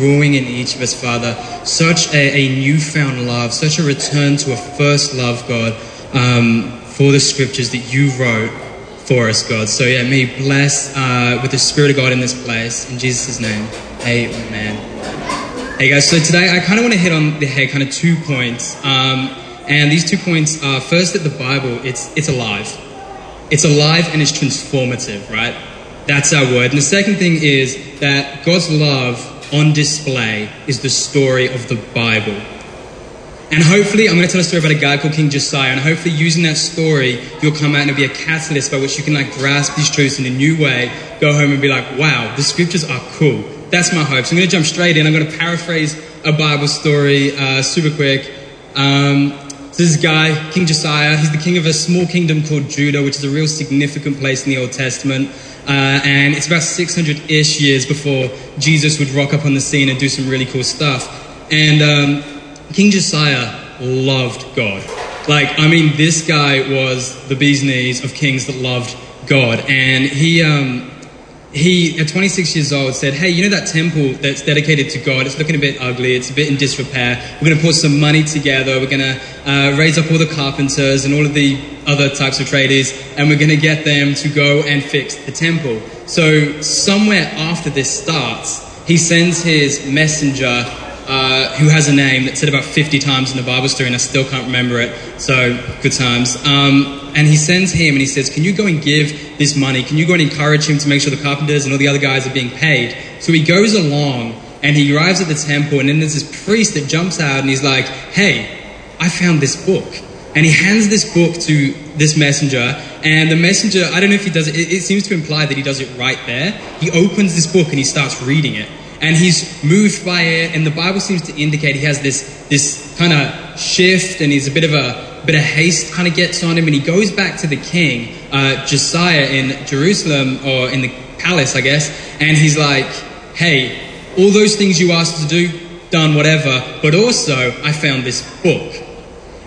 brewing in each of us, Father. Such a, a newfound love, such a return to a first love, God, um, for the scriptures that you wrote for us, God. So, yeah, may bless uh, with the Spirit of God in this place. In Jesus' name, amen. Hey, guys, so today I kind of want to hit on the head kind of two points. Um, and these two points are first that the Bible, it's, it's alive. It's alive and it's transformative, right? That's our word. And the second thing is that God's love on display is the story of the Bible. And hopefully, I'm going to tell a story about a guy called King Josiah, and hopefully, using that story, you'll come out and be a catalyst by which you can like grasp these truths in a new way, go home and be like, wow, the scriptures are cool. That's my hope. So I'm going to jump straight in. I'm going to paraphrase a Bible story uh, super quick. Um, so this guy, King Josiah, he's the king of a small kingdom called Judah, which is a real significant place in the Old Testament. Uh, and it's about 600 ish years before Jesus would rock up on the scene and do some really cool stuff. And um, King Josiah loved God. Like, I mean, this guy was the bee's knees of kings that loved God. And he, um, he, at 26 years old, said, Hey, you know that temple that's dedicated to God? It's looking a bit ugly. It's a bit in disrepair. We're going to put some money together. We're going to uh, raise up all the carpenters and all of the other types of tradies, and we're going to get them to go and fix the temple. So, somewhere after this starts, he sends his messenger uh, who has a name that's said about 50 times in the Bible story, and I still can't remember it. So, good times. Um, and he sends him and he says, Can you go and give this money? Can you go and encourage him to make sure the carpenters and all the other guys are being paid? So he goes along and he arrives at the temple, and then there's this priest that jumps out and he's like, Hey, I found this book. And he hands this book to this messenger, and the messenger, I don't know if he does it, it, it seems to imply that he does it right there. He opens this book and he starts reading it. And he's moved by it. And the bible seems to indicate he has this this kind of shift and he's a bit of a bit of haste kind of gets on him. And he goes back to the king uh, josiah in jerusalem or in the palace i guess. And he's like hey all those things you asked to do done whatever. But also i found this book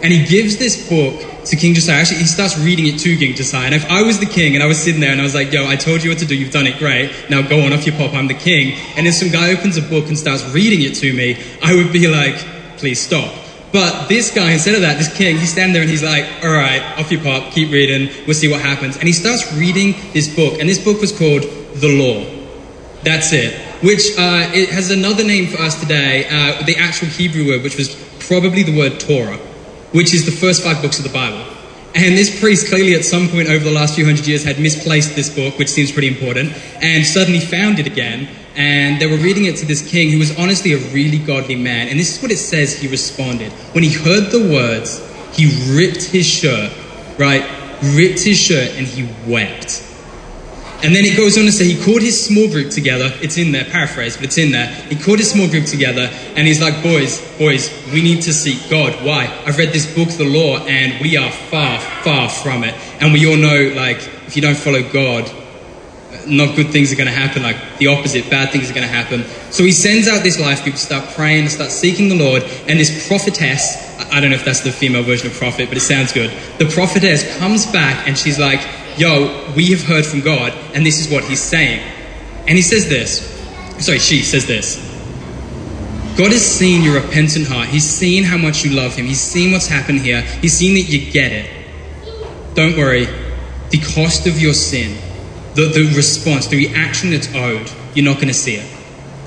and he gives this book to King Josiah. Actually, he starts reading it to King Josiah. And if I was the king and I was sitting there and I was like, yo, I told you what to do, you've done it great, now go on off your pop, I'm the king. And if some guy opens a book and starts reading it to me, I would be like, please stop. But this guy, instead of that, this king, he's standing there and he's like, all right, off your pop, keep reading, we'll see what happens. And he starts reading this book, and this book was called The Law. That's it. Which uh, it has another name for us today, uh, the actual Hebrew word, which was probably the word Torah, which is the first five books of the Bible. And this priest clearly at some point over the last few hundred years had misplaced this book, which seems pretty important, and suddenly found it again. And they were reading it to this king who was honestly a really godly man. And this is what it says he responded. When he heard the words, he ripped his shirt, right? Ripped his shirt and he wept. And then it goes on to say he called his small group together. It's in there, paraphrase, but it's in there. He called his small group together and he's like, boys, boys, we need to seek God. Why? I've read this book, the law, and we are far, far from it. And we all know, like, if you don't follow God, not good things are going to happen, like the opposite, bad things are going to happen. So he sends out this life group to start praying, to start seeking the Lord, and this prophetess, I don't know if that's the female version of prophet, but it sounds good. The prophetess comes back and she's like, Yo, we have heard from God, and this is what he's saying. And he says this, sorry, she says this. God has seen your repentant heart. He's seen how much you love him. He's seen what's happened here. He's seen that you get it. Don't worry. The cost of your sin the, the response, the reaction that's owed, you're not going to see it.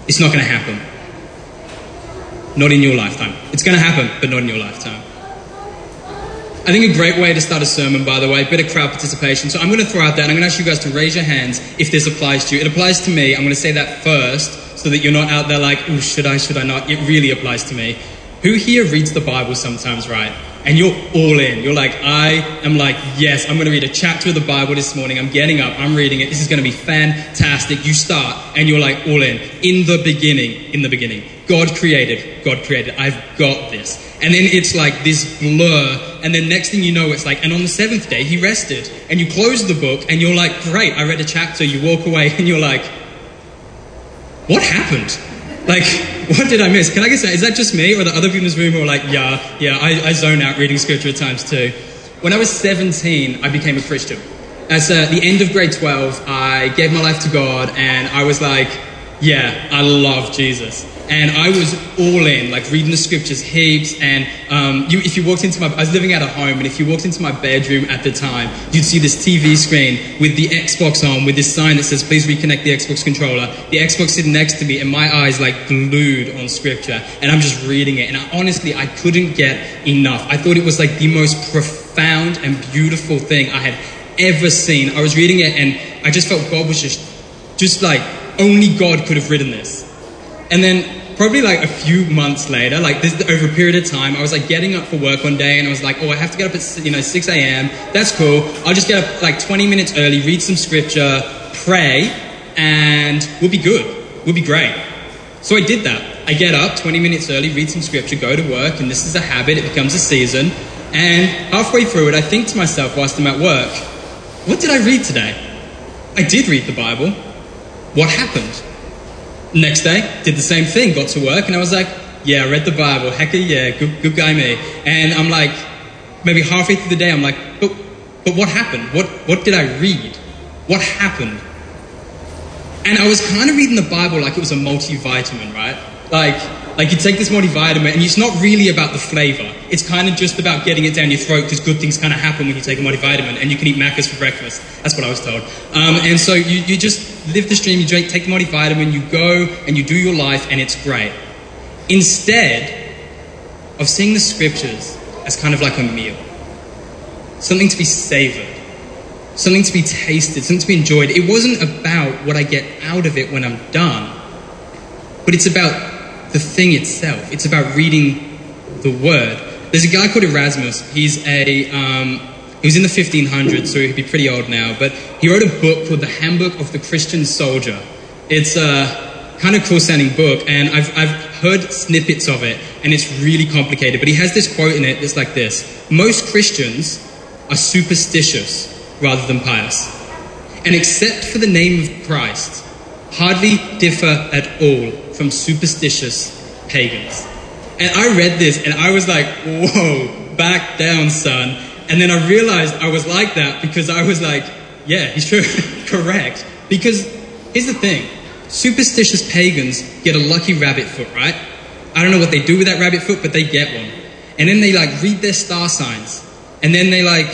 It's not going to happen. Not in your lifetime. It's going to happen, but not in your lifetime. I think a great way to start a sermon, by the way, a bit of crowd participation. So I'm going to throw out that. I'm going to ask you guys to raise your hands if this applies to you. It applies to me. I'm going to say that first so that you're not out there like, oh, should I, should I not? It really applies to me. Who here reads the Bible sometimes, right? And you're all in. You're like, I am like, yes, I'm going to read a chapter of the Bible this morning. I'm getting up, I'm reading it. This is going to be fantastic. You start, and you're like, all in. In the beginning, in the beginning, God created, God created. I've got this. And then it's like this blur, and then next thing you know, it's like, and on the seventh day, he rested. And you close the book, and you're like, great, I read a chapter. You walk away, and you're like, what happened? Like, what did I miss? Can I get is that just me or the other people in this room who are like, yeah, yeah, I, I zone out reading scripture at times too. When I was 17, I became a Christian. At uh, the end of grade 12, I gave my life to God and I was like, yeah, I love Jesus. And I was all in, like reading the scriptures heaps. And um, you, if you walked into my, I was living at a home, and if you walked into my bedroom at the time, you'd see this TV screen with the Xbox on, with this sign that says, please reconnect the Xbox controller. The Xbox sitting next to me, and my eyes like glued on scripture. And I'm just reading it. And I, honestly, I couldn't get enough. I thought it was like the most profound and beautiful thing I had ever seen. I was reading it, and I just felt God was just, just like, only God could have written this. And then probably like a few months later, like this over a period of time, I was like getting up for work one day and I was like, oh, I have to get up at you know 6 a.m. That's cool. I'll just get up like 20 minutes early, read some scripture, pray, and we'll be good. We'll be great. So I did that. I get up 20 minutes early, read some scripture, go to work, and this is a habit. It becomes a season. And halfway through it, I think to myself whilst I'm at work, what did I read today? I did read the Bible. What happened? Next day, did the same thing, got to work, and I was like, yeah, I read the Bible, heck yeah, good, good guy me. And I'm like, maybe halfway through the day, I'm like, but, but what happened? What, what did I read? What happened? And I was kind of reading the Bible like it was a multivitamin, right? Like, like you take this multivitamin and it's not really about the flavor. It's kind of just about getting it down your throat because good things kind of happen when you take a multivitamin and you can eat Macca's for breakfast. That's what I was told. Um, and so you, you just live the stream, you drink, take the multivitamin, you go and you do your life and it's great. Instead of seeing the scriptures as kind of like a meal, something to be savored, something to be tasted, something to be enjoyed. It wasn't about what I get out of it when I'm done, but it's about the thing itself. It's about reading the word. There's a guy called Erasmus. He's a um, he was in the 1500s, so he'd be pretty old now. But he wrote a book called The Handbook of the Christian Soldier. It's a kind of cool sounding book, and I've, I've heard snippets of it, and it's really complicated. But he has this quote in it that's like this Most Christians are superstitious rather than pious. And except for the name of Christ, hardly differ at all from superstitious pagans. And I read this and I was like, whoa, back down, son. And then I realized I was like that because I was like, yeah, he's true, correct. Because here's the thing superstitious pagans get a lucky rabbit foot, right? I don't know what they do with that rabbit foot, but they get one. And then they like read their star signs. And then they like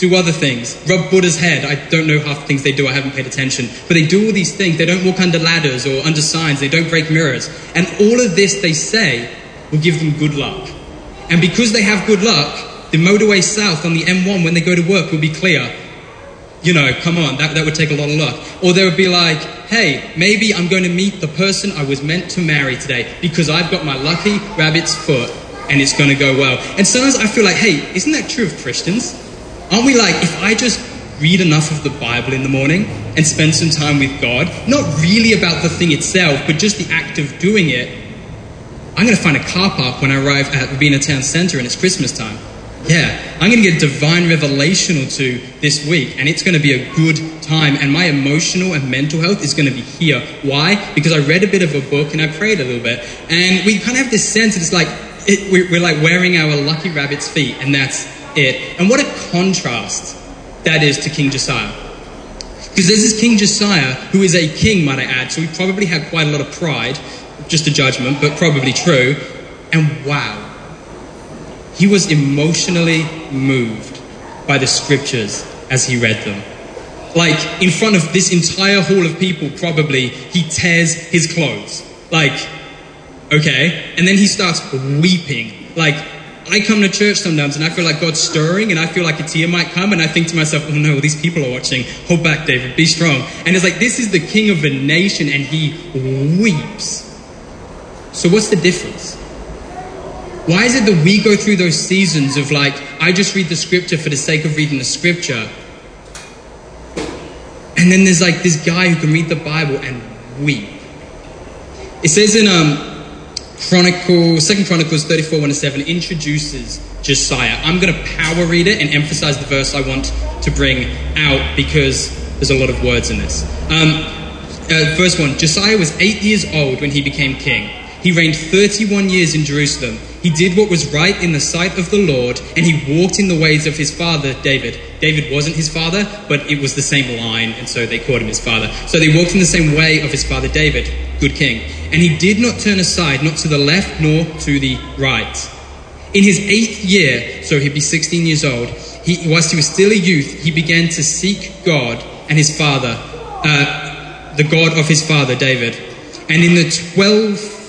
do other things, rub Buddha's head. I don't know half the things they do, I haven't paid attention. But they do all these things. They don't walk under ladders or under signs, they don't break mirrors. And all of this, they say, will give them good luck. And because they have good luck, the motorway south on the M1 when they go to work will be clear. You know, come on, that, that would take a lot of luck. Or they would be like, hey, maybe I'm going to meet the person I was meant to marry today because I've got my lucky rabbit's foot and it's going to go well. And sometimes I feel like, hey, isn't that true of Christians? Aren't we like, if I just read enough of the Bible in the morning and spend some time with God, not really about the thing itself, but just the act of doing it, I'm going to find a car park when I arrive at Robina Town Centre and it's Christmas time. Yeah, I'm going to get divine revelation or two this week, and it's going to be a good time. And my emotional and mental health is going to be here. Why? Because I read a bit of a book and I prayed a little bit, and we kind of have this sense that it's like it, we're like wearing our lucky rabbit's feet, and that's it. And what a contrast that is to King Josiah. Because there's this King Josiah who is a king, might I add, so he probably had quite a lot of pride, just a judgment, but probably true. And wow, he was emotionally moved by the scriptures as he read them. Like, in front of this entire hall of people, probably, he tears his clothes. Like, okay? And then he starts weeping. Like, I come to church sometimes and I feel like God's stirring and I feel like a tear might come and I think to myself, oh no, these people are watching. Hold back, David, be strong. And it's like, this is the king of a nation and he weeps. So what's the difference? Why is it that we go through those seasons of like, I just read the scripture for the sake of reading the scripture? And then there's like this guy who can read the Bible and weep. It says in um, Chronicle, Second Chronicles 34, 1 to 7 introduces Josiah. I'm going to power read it and emphasize the verse I want to bring out because there's a lot of words in this. Um, uh, verse 1 Josiah was eight years old when he became king. He reigned 31 years in Jerusalem. He did what was right in the sight of the Lord, and he walked in the ways of his father David. David wasn't his father, but it was the same line, and so they called him his father. So they walked in the same way of his father David good king. And he did not turn aside, not to the left nor to the right. In his eighth year, so he'd be 16 years old, he, whilst he was still a youth, he began to seek God and his father, uh, the God of his father, David. And in the 12th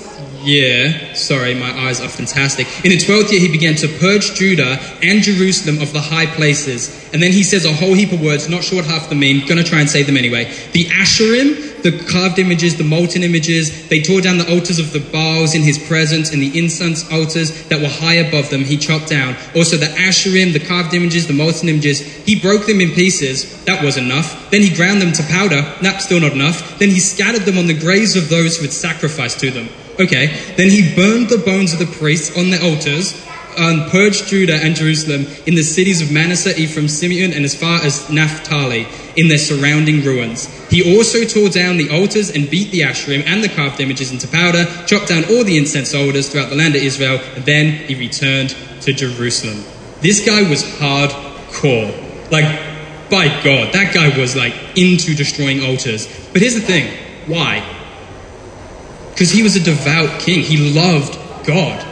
year, sorry, my eyes are fantastic. In the 12th year, he began to purge Judah and Jerusalem of the high places. And then he says a whole heap of words, not sure what half of them mean, gonna try and say them anyway. The Asherim, the carved images, the molten images, they tore down the altars of the Baals in his presence and the incense altars that were high above them, he chopped down. Also the Asherim, the carved images, the molten images, he broke them in pieces. That was enough. Then he ground them to powder. That still not enough. Then he scattered them on the graves of those who had sacrificed to them. Okay, then he burned the bones of the priests on the altars and purged Judah and Jerusalem in the cities of Manasseh, Ephraim, Simeon, and as far as Naphtali in their surrounding ruins. He also tore down the altars and beat the Asherim and the carved images into powder, chopped down all the incense altars throughout the land of Israel, and then he returned to Jerusalem. This guy was hardcore. Like, by God, that guy was like into destroying altars. But here's the thing why? Because he was a devout king. He loved God.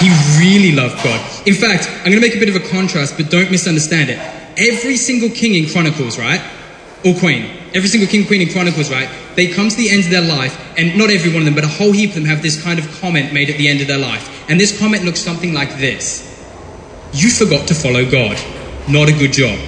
He really loved God. In fact, I'm going to make a bit of a contrast, but don't misunderstand it. Every single king in Chronicles, right? Or queen. Every single king, queen in Chronicles, right? They come to the end of their life, and not every one of them, but a whole heap of them have this kind of comment made at the end of their life. And this comment looks something like this You forgot to follow God. Not a good job.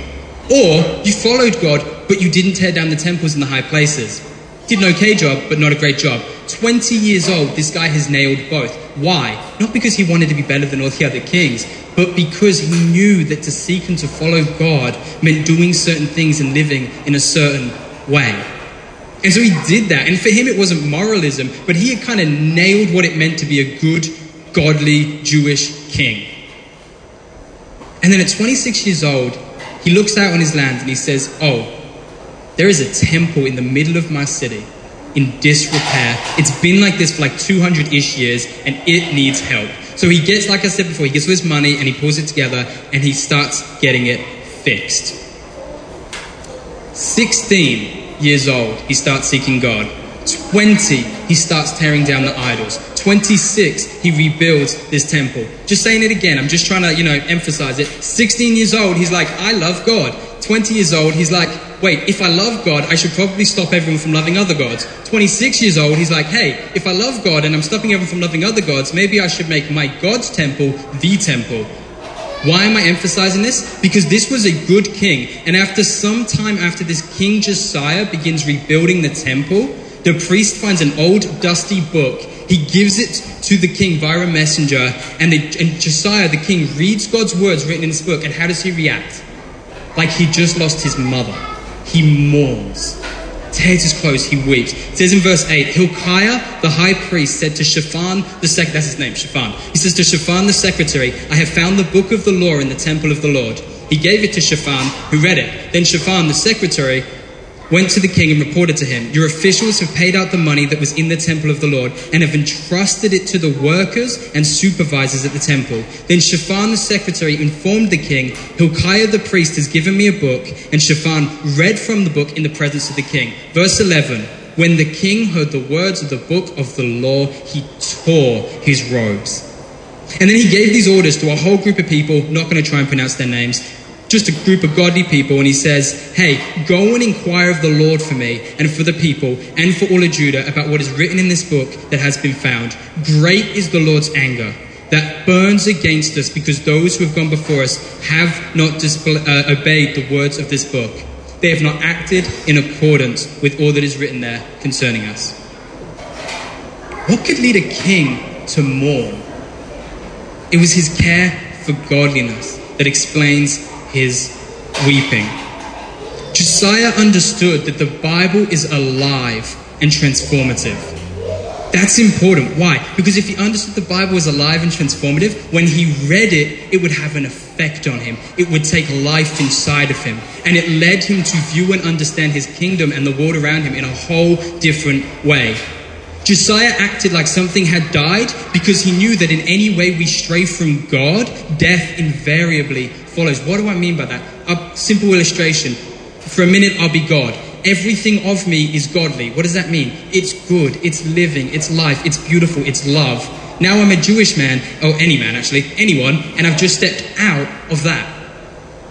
Or you followed God, but you didn't tear down the temples in the high places. Did an okay job, but not a great job. 20 years old, this guy has nailed both. Why? Not because he wanted to be better than all the other kings, but because he knew that to seek and to follow God meant doing certain things and living in a certain way. And so he did that. And for him, it wasn't moralism, but he had kind of nailed what it meant to be a good, godly Jewish king. And then at 26 years old, he looks out on his land and he says, Oh, there is a temple in the middle of my city in disrepair. It's been like this for like 200 ish years and it needs help. So he gets, like I said before, he gets his money and he pulls it together and he starts getting it fixed. 16 years old, he starts seeking God. 20, he starts tearing down the idols. 26, he rebuilds this temple. Just saying it again, I'm just trying to, you know, emphasize it. 16 years old, he's like, I love God. 20 years old, he's like, wait, if I love God, I should probably stop everyone from loving other gods. 26 years old, he's like, hey, if I love God and I'm stopping everyone from loving other gods, maybe I should make my God's temple the temple. Why am I emphasizing this? Because this was a good king. And after some time after this King Josiah begins rebuilding the temple, the priest finds an old dusty book. He gives it to the king via a messenger. And, and Josiah, the king, reads God's words written in this book. And how does he react? Like he just lost his mother. He mourns. Tears his clothes, he weeps. It says in verse 8, Hilkiah, the high priest, said to Shaphan the secretary, that's his name, Shaphan. He says to Shaphan the secretary, I have found the book of the law in the temple of the Lord. He gave it to Shaphan, who read it. Then Shaphan the secretary went to the king and reported to him, Your officials have paid out the money that was in the temple of the Lord and have entrusted it to the workers and supervisors at the temple. Then Shaphan the secretary informed the king, Hilkiah the priest has given me a book, and Shaphan read from the book in the presence of the king. Verse 11 When the king heard the words of the book of the law, he tore his robes. And then he gave these orders to a whole group of people, not going to try and pronounce their names, just a group of godly people, and he says, Hey, go and inquire of the Lord for me and for the people and for all of Judah about what is written in this book that has been found. Great is the Lord's anger that burns against us because those who have gone before us have not displ- uh, obeyed the words of this book. They have not acted in accordance with all that is written there concerning us. What could lead a king to mourn? It was his care for godliness that explains his weeping. Josiah understood that the Bible is alive and transformative. That's important. Why? Because if he understood the Bible was alive and transformative, when he read it, it would have an effect on him. It would take life inside of him. And it led him to view and understand his kingdom and the world around him in a whole different way. Josiah acted like something had died because he knew that in any way we stray from God, death invariably follows. What do I mean by that? A simple illustration. For a minute, I'll be God. Everything of me is godly. What does that mean? It's good, it's living, it's life, it's beautiful, it's love. Now I'm a Jewish man, or any man actually, anyone, and I've just stepped out of that.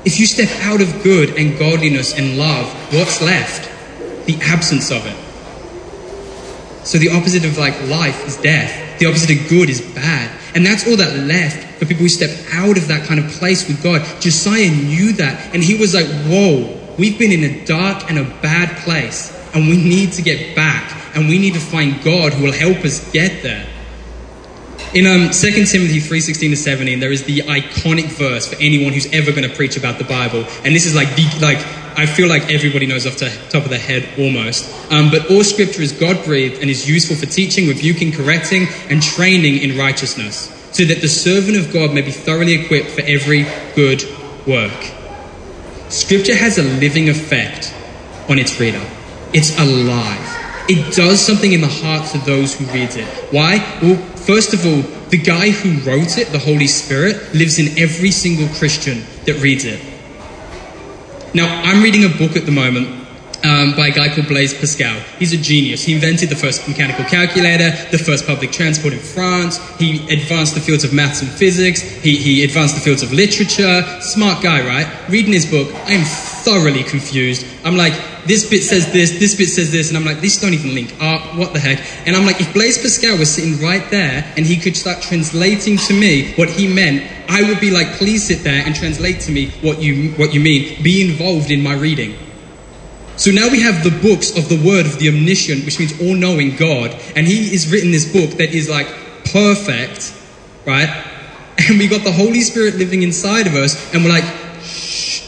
If you step out of good and godliness and love, what's left? The absence of it. So the opposite of like life is death. The opposite of good is bad. And that's all that left for people who step out of that kind of place with God. Josiah knew that. And he was like, whoa, we've been in a dark and a bad place. And we need to get back. And we need to find God who will help us get there. In um, 2 Timothy 3.16 to 17, there is the iconic verse for anyone who's ever going to preach about the Bible. And this is like, the, like I feel like everybody knows off the top of their head almost. Um, but all scripture is God breathed and is useful for teaching, rebuking, correcting, and training in righteousness, so that the servant of God may be thoroughly equipped for every good work. Scripture has a living effect on its reader, it's alive. It does something in the hearts of those who read it. Why? Well, first of all, the guy who wrote it, the Holy Spirit, lives in every single Christian that reads it. Now, I'm reading a book at the moment um, by a guy called Blaise Pascal. He's a genius. He invented the first mechanical calculator, the first public transport in France. He advanced the fields of maths and physics. He, he advanced the fields of literature. Smart guy, right? Reading his book, I'm thoroughly confused. I'm like, this bit says this, this bit says this, and I'm like, this don't even link up. What the heck? And I'm like, if Blaise Pascal was sitting right there and he could start translating to me what he meant, I would be like, please sit there and translate to me what you what you mean. Be involved in my reading. So now we have the books of the word of the omniscient, which means all knowing God, and he has written this book that is like perfect, right? And we got the Holy Spirit living inside of us, and we're like,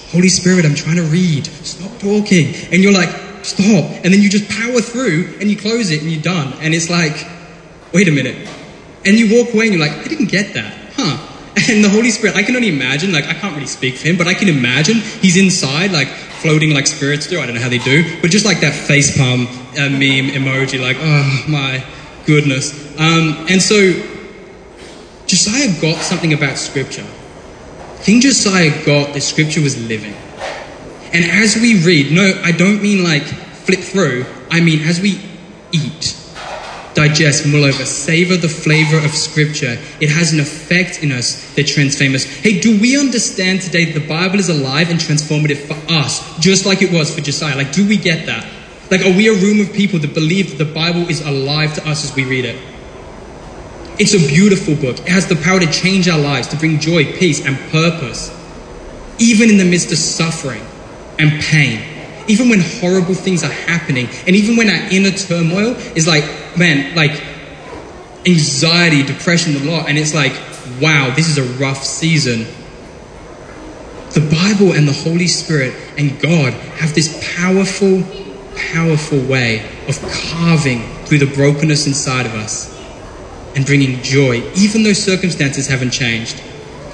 Holy Spirit, I'm trying to read. Stop talking. And you're like, stop. And then you just power through and you close it and you're done. And it's like, wait a minute. And you walk away and you're like, I didn't get that. Huh. And the Holy Spirit, I can only imagine, like, I can't really speak for him, but I can imagine he's inside, like, floating like spirits do. I don't know how they do, but just like that face palm uh, meme emoji, like, oh my goodness. Um, and so Josiah got something about Scripture. King Josiah got that Scripture was living. And as we read, no, I don't mean like flip through, I mean as we eat, digest, mull over, savor the flavor of Scripture, it has an effect in us that transforms us. Hey, do we understand today that the Bible is alive and transformative for us, just like it was for Josiah? Like, do we get that? Like, are we a room of people that believe that the Bible is alive to us as we read it? It's a beautiful book. It has the power to change our lives, to bring joy, peace, and purpose, even in the midst of suffering and pain even when horrible things are happening, and even when our inner turmoil is like, man, like anxiety, depression, a lot, and it's like, wow, this is a rough season. The Bible and the Holy Spirit and God have this powerful, powerful way of carving through the brokenness inside of us and bringing joy, even though circumstances haven't changed.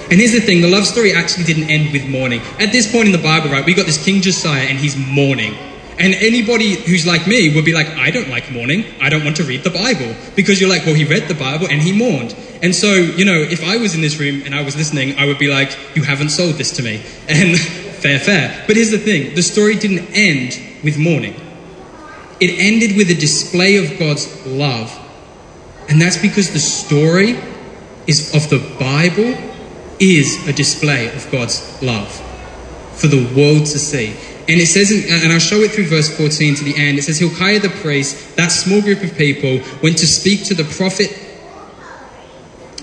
And here's the thing the love story actually didn't end with mourning. At this point in the Bible, right, we got this King Josiah and he's mourning. And anybody who's like me would be like, I don't like mourning. I don't want to read the Bible. Because you're like, well, he read the Bible and he mourned. And so, you know, if I was in this room and I was listening, I would be like, you haven't sold this to me. And fair, fair. But here's the thing the story didn't end with mourning, it ended with a display of God's love. And that's because the story is of the Bible is a display of God's love for the world to see. And it says, uh, and I'll show it through verse 14 to the end, it says, Hilkiah the priest, that small group of people, went to speak to the prophet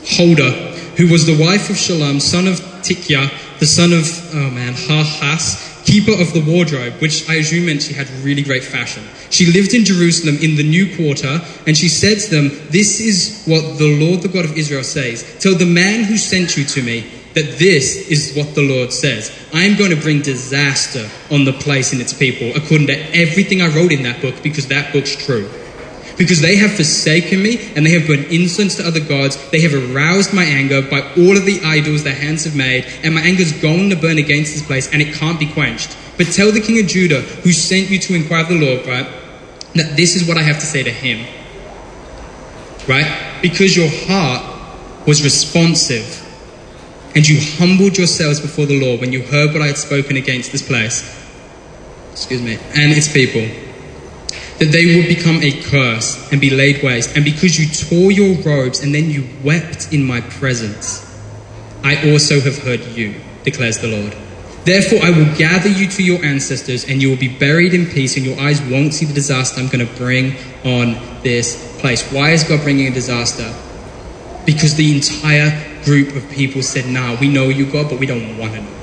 Huldah, who was the wife of Shalom, son of Tikvah, the son of, oh man, Harhas, keeper of the wardrobe, which I assume meant she had really great fashion. She lived in Jerusalem in the new quarter, and she said to them, This is what the Lord, the God of Israel, says. Tell the man who sent you to me that this is what the Lord says. I am going to bring disaster on the place and its people, according to everything I wrote in that book, because that book's true. Because they have forsaken me and they have burned incense to other gods. They have aroused my anger by all of the idols their hands have made, and my anger is going to burn against this place, and it can't be quenched. But tell the king of Judah, who sent you to inquire of the Lord, right, that this is what I have to say to him. Right? Because your heart was responsive and you humbled yourselves before the Lord when you heard what I had spoken against this place. excuse me, and its people, that they would become a curse and be laid waste. And because you tore your robes and then you wept in my presence, I also have heard you, declares the Lord. Therefore, I will gather you to your ancestors, and you will be buried in peace, and your eyes won't see the disaster I'm going to bring on this place. Why is God bringing a disaster? Because the entire group of people said, Nah, we know you, God, but we don't want to know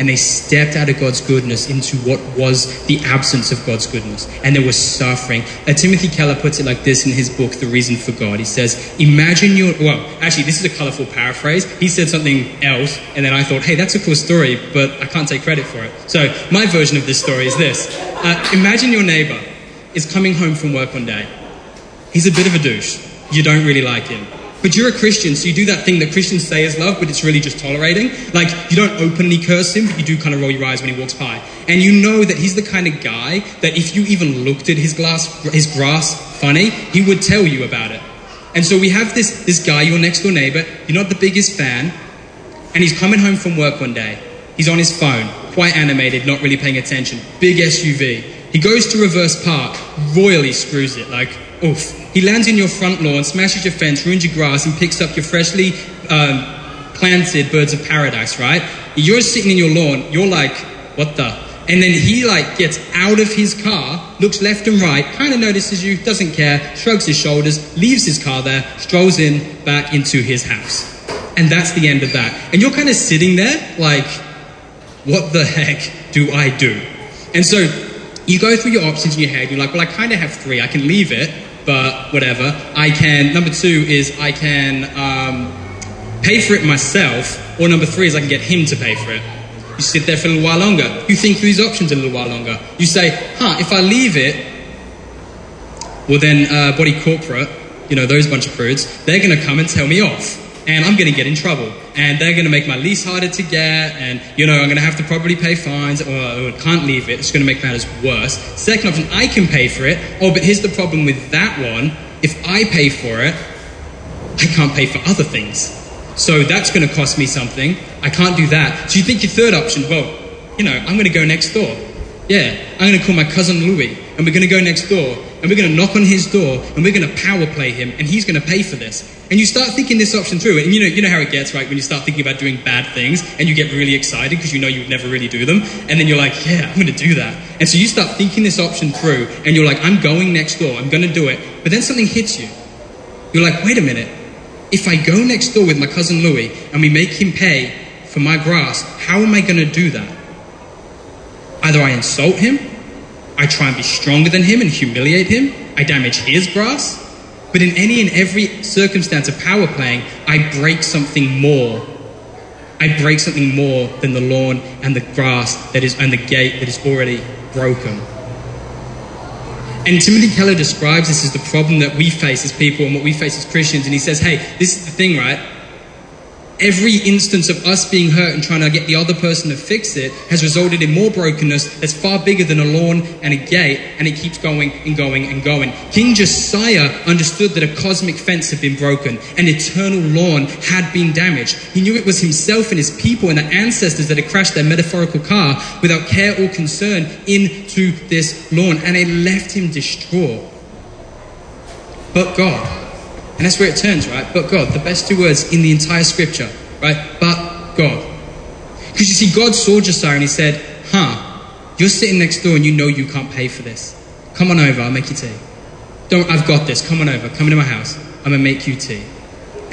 and they stepped out of God's goodness into what was the absence of God's goodness. And there was suffering. Uh, Timothy Keller puts it like this in his book, The Reason for God. He says, Imagine your, well, actually, this is a colorful paraphrase. He said something else, and then I thought, hey, that's a cool story, but I can't take credit for it. So my version of this story is this uh, Imagine your neighbor is coming home from work one day. He's a bit of a douche. You don't really like him. But you're a Christian, so you do that thing that Christians say is love, but it's really just tolerating. Like, you don't openly curse him, but you do kind of roll your eyes when he walks by. And you know that he's the kind of guy that if you even looked at his glass, his grass funny, he would tell you about it. And so we have this, this guy, your next door neighbor, you're not the biggest fan, and he's coming home from work one day. He's on his phone, quite animated, not really paying attention. Big SUV. He goes to reverse park, royally screws it, like, oof. He lands in your front lawn, smashes your fence, ruins your grass, and picks up your freshly um, planted birds of paradise, right? You're sitting in your lawn, you're like, what the? And then he like gets out of his car, looks left and right, kind of notices you, doesn't care, shrugs his shoulders, leaves his car there, strolls in back into his house. And that's the end of that. And you're kind of sitting there like, what the heck do I do? And so you go through your options in your head, you're like, well, I kind of have three. I can leave it, but whatever. I can, number two is I can um, pay for it myself, or number three is I can get him to pay for it. You sit there for a little while longer. You think through these options a little while longer. You say, huh, if I leave it, well then uh, body corporate, you know, those bunch of prudes, they're going to come and tell me off. And I'm going to get in trouble. And they're going to make my lease harder to get. And, you know, I'm going to have to probably pay fines or, or can't leave it. It's going to make matters worse. Second option, I can pay for it. Oh, but here's the problem with that one. If I pay for it, I can't pay for other things. So that's going to cost me something. I can't do that. So you think your third option, well, you know, I'm going to go next door. Yeah, I'm going to call my cousin Louis, and we're going to go next door, and we're going to knock on his door, and we're going to power play him, and he's going to pay for this. And you start thinking this option through, and you know, you know how it gets, right? When you start thinking about doing bad things, and you get really excited because you know you would never really do them, and then you're like, yeah, I'm going to do that. And so you start thinking this option through, and you're like, I'm going next door, I'm going to do it. But then something hits you. You're like, wait a minute. If I go next door with my cousin Louis, and we make him pay for my grass, how am I going to do that? Either I insult him, I try and be stronger than him and humiliate him, I damage his grass, but in any and every circumstance of power playing, I break something more. I break something more than the lawn and the grass that is and the gate that is already broken. And Timothy Keller describes this as the problem that we face as people and what we face as Christians. And he says, hey, this is the thing, right? Every instance of us being hurt and trying to get the other person to fix it has resulted in more brokenness that's far bigger than a lawn and a gate, and it keeps going and going and going. King Josiah understood that a cosmic fence had been broken, an eternal lawn had been damaged. He knew it was himself and his people and the ancestors that had crashed their metaphorical car without care or concern into this lawn, and it left him distraught. But God, and that's where it turns, right? But God, the best two words in the entire scripture, right? But God. Because you see, God saw Josiah and he said, huh, you're sitting next door and you know you can't pay for this. Come on over, I'll make you tea. Don't, I've got this. Come on over. Come into my house. I'm going to make you tea.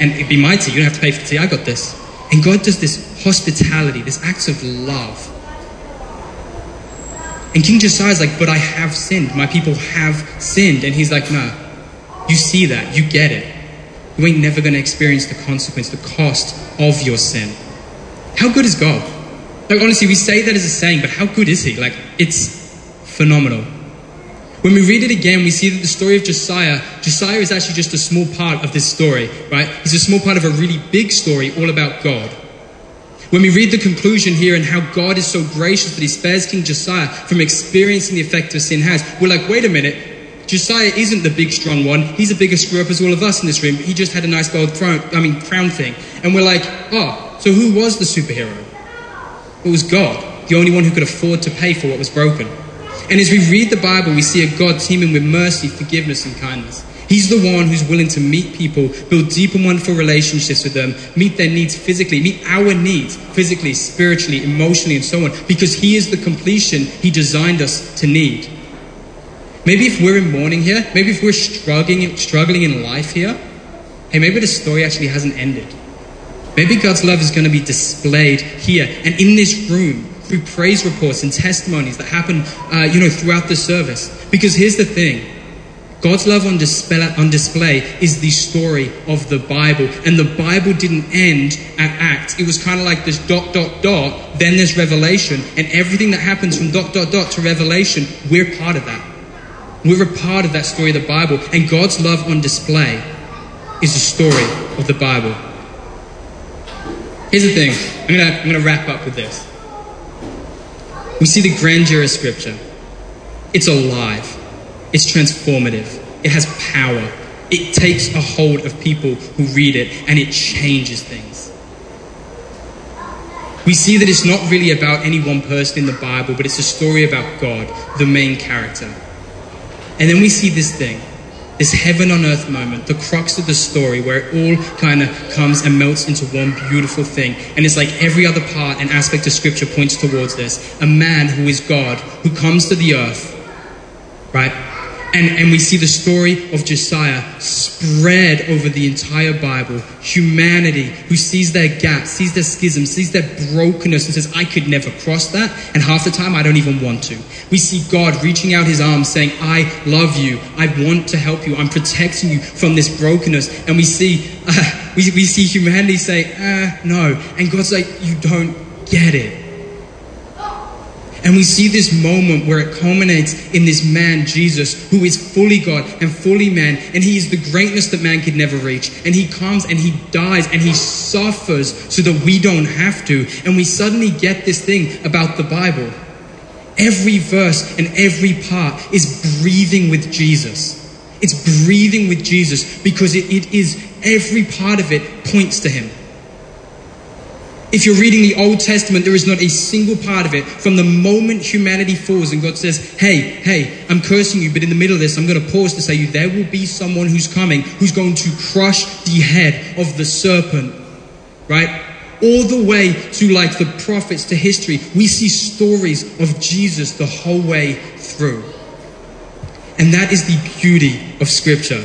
And it'd be my tea. You don't have to pay for the tea. I got this. And God does this hospitality, this acts of love. And King Josiah's like, but I have sinned. My people have sinned. And he's like, no, you see that. You get it you ain't never going to experience the consequence, the cost of your sin. How good is God? Like, honestly, we say that as a saying, but how good is He? Like, it's phenomenal. When we read it again, we see that the story of Josiah, Josiah is actually just a small part of this story, right? He's a small part of a really big story all about God. When we read the conclusion here and how God is so gracious that he spares King Josiah from experiencing the effect of sin has, we're like, wait a minute, Josiah isn't the big strong one. He's a bigger screw up as all of us in this room. He just had a nice gold throne, I mean crown thing. And we're like, oh, so who was the superhero? It was God, the only one who could afford to pay for what was broken. And as we read the Bible, we see a God teeming with mercy, forgiveness, and kindness. He's the one who's willing to meet people, build deep and wonderful relationships with them, meet their needs physically, meet our needs physically, spiritually, emotionally, and so on, because He is the completion He designed us to need. Maybe if we're in mourning here, maybe if we're struggling, struggling in life here, hey, maybe the story actually hasn't ended. Maybe God's love is going to be displayed here and in this room through praise reports and testimonies that happen, uh, you know, throughout the service. Because here's the thing God's love on display, on display is the story of the Bible. And the Bible didn't end at Acts. It was kind of like this dot, dot, dot, then there's Revelation. And everything that happens from dot, dot, dot to Revelation, we're part of that. We're a part of that story of the Bible. And God's love on display is the story of the Bible. Here's the thing I'm going to I'm going to wrap up with this. We see the grandeur of Scripture, it's alive. It's transformative. It has power. It takes a hold of people who read it and it changes things. We see that it's not really about any one person in the Bible, but it's a story about God, the main character. And then we see this thing, this heaven on earth moment, the crux of the story where it all kind of comes and melts into one beautiful thing. And it's like every other part and aspect of Scripture points towards this a man who is God, who comes to the earth, right? And, and we see the story of Josiah spread over the entire Bible. Humanity who sees their gap, sees their schism, sees their brokenness, and says, I could never cross that. And half the time, I don't even want to. We see God reaching out his arms saying, I love you. I want to help you. I'm protecting you from this brokenness. And we see, uh, we, we see humanity say, uh, no. And God's like, You don't get it. And we see this moment where it culminates in this man, Jesus, who is fully God and fully man. And he is the greatness that man could never reach. And he comes and he dies and he suffers so that we don't have to. And we suddenly get this thing about the Bible. Every verse and every part is breathing with Jesus. It's breathing with Jesus because it, it is every part of it points to him. If you're reading the Old Testament, there is not a single part of it from the moment humanity falls and God says, Hey, hey, I'm cursing you, but in the middle of this, I'm going to pause to say you, there will be someone who's coming who's going to crush the head of the serpent, right? All the way to like the prophets to history, we see stories of Jesus the whole way through. And that is the beauty of Scripture.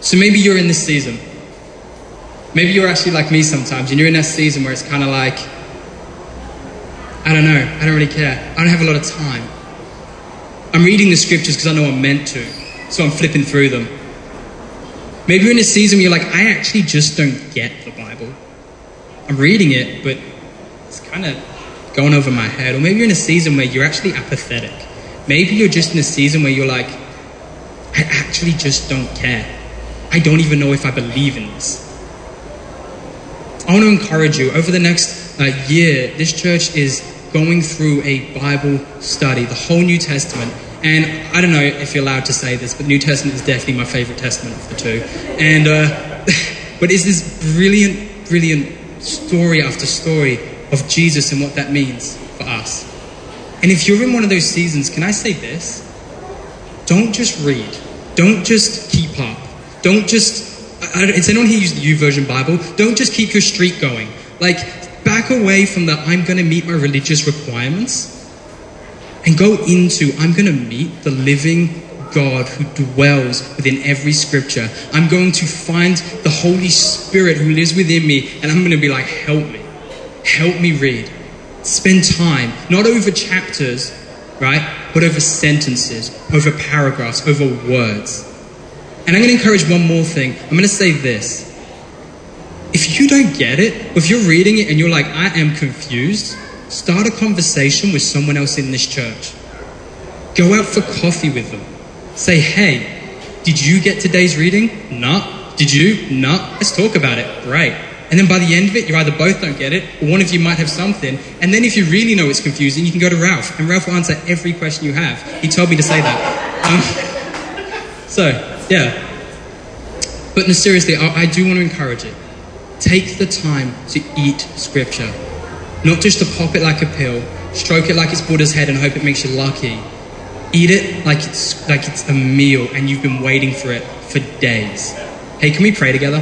So maybe you're in this season Maybe you're actually like me sometimes, and you're in that season where it's kind of like, I don't know, I don't really care. I don't have a lot of time. I'm reading the scriptures because I know I'm meant to, so I'm flipping through them. Maybe you're in a season where you're like, I actually just don't get the Bible. I'm reading it, but it's kind of going over my head. Or maybe you're in a season where you're actually apathetic. Maybe you're just in a season where you're like, I actually just don't care. I don't even know if I believe in this. I want to encourage you over the next uh, year, this church is going through a Bible study, the whole New Testament. And I don't know if you're allowed to say this, but New Testament is definitely my favorite testament of the two. And, uh, but it's this brilliant, brilliant story after story of Jesus and what that means for us. And if you're in one of those seasons, can I say this? Don't just read. Don't just keep up. Don't just is anyone here use the YouVersion Bible? Don't just keep your streak going. Like, back away from the I'm going to meet my religious requirements and go into I'm going to meet the living God who dwells within every scripture. I'm going to find the Holy Spirit who lives within me and I'm going to be like, help me. Help me read. Spend time, not over chapters, right? But over sentences, over paragraphs, over words. And I'm going to encourage one more thing. I'm going to say this. If you don't get it, if you're reading it and you're like, I am confused, start a conversation with someone else in this church. Go out for coffee with them. Say, hey, did you get today's reading? No. Did you? No. Let's talk about it. Great. And then by the end of it, you either both don't get it, or one of you might have something. And then if you really know it's confusing, you can go to Ralph, and Ralph will answer every question you have. He told me to say that. Um, so, yeah. But no, seriously, I, I do want to encourage it. Take the time to eat scripture. Not just to pop it like a pill, Stroke it like it's Buddha's head and hope it makes you lucky. Eat it like it's like it's a meal and you've been waiting for it for days. Hey, can we pray together?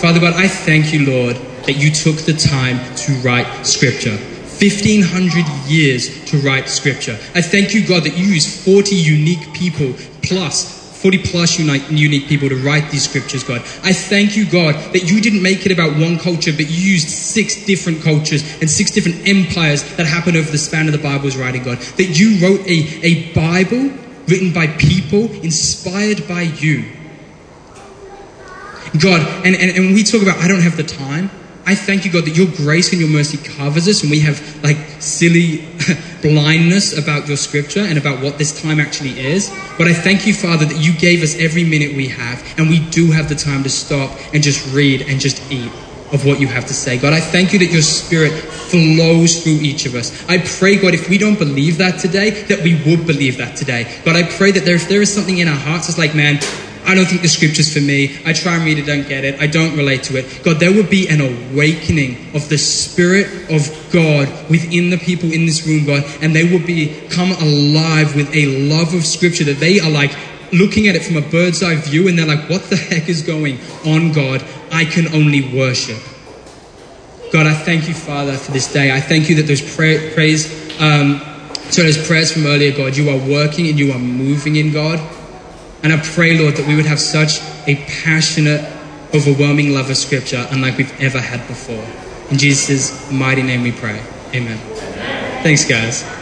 Father God, I thank you, Lord, that you took the time to write scripture. 1500 years to write scripture. I thank you, God, that you used 40 unique people plus 40 plus unique people to write these scriptures, God. I thank you, God, that you didn't make it about one culture, but you used six different cultures and six different empires that happened over the span of the Bible's writing, God. That you wrote a, a Bible written by people, inspired by you. God, and, and, and we talk about, I don't have the time. I thank you, God, that your grace and your mercy covers us and we have like silly blindness about your scripture and about what this time actually is. But I thank you, Father, that you gave us every minute we have and we do have the time to stop and just read and just eat of what you have to say. God, I thank you that your spirit flows through each of us. I pray, God, if we don't believe that today, that we would believe that today. God, I pray that there, if there is something in our hearts, it's like, man, I don't think the scripture's for me. I try and read it, don't get it. I don't relate to it. God, there would be an awakening of the Spirit of God within the people in this room, God, and they would become alive with a love of scripture that they are like looking at it from a bird's eye view and they're like, what the heck is going on, God? I can only worship. God, I thank you, Father, for this day. I thank you that those pray- praise, um, so those prayers from earlier, God, you are working and you are moving in, God. And I pray, Lord, that we would have such a passionate, overwhelming love of Scripture unlike we've ever had before. In Jesus' mighty name we pray. Amen. Thanks, guys.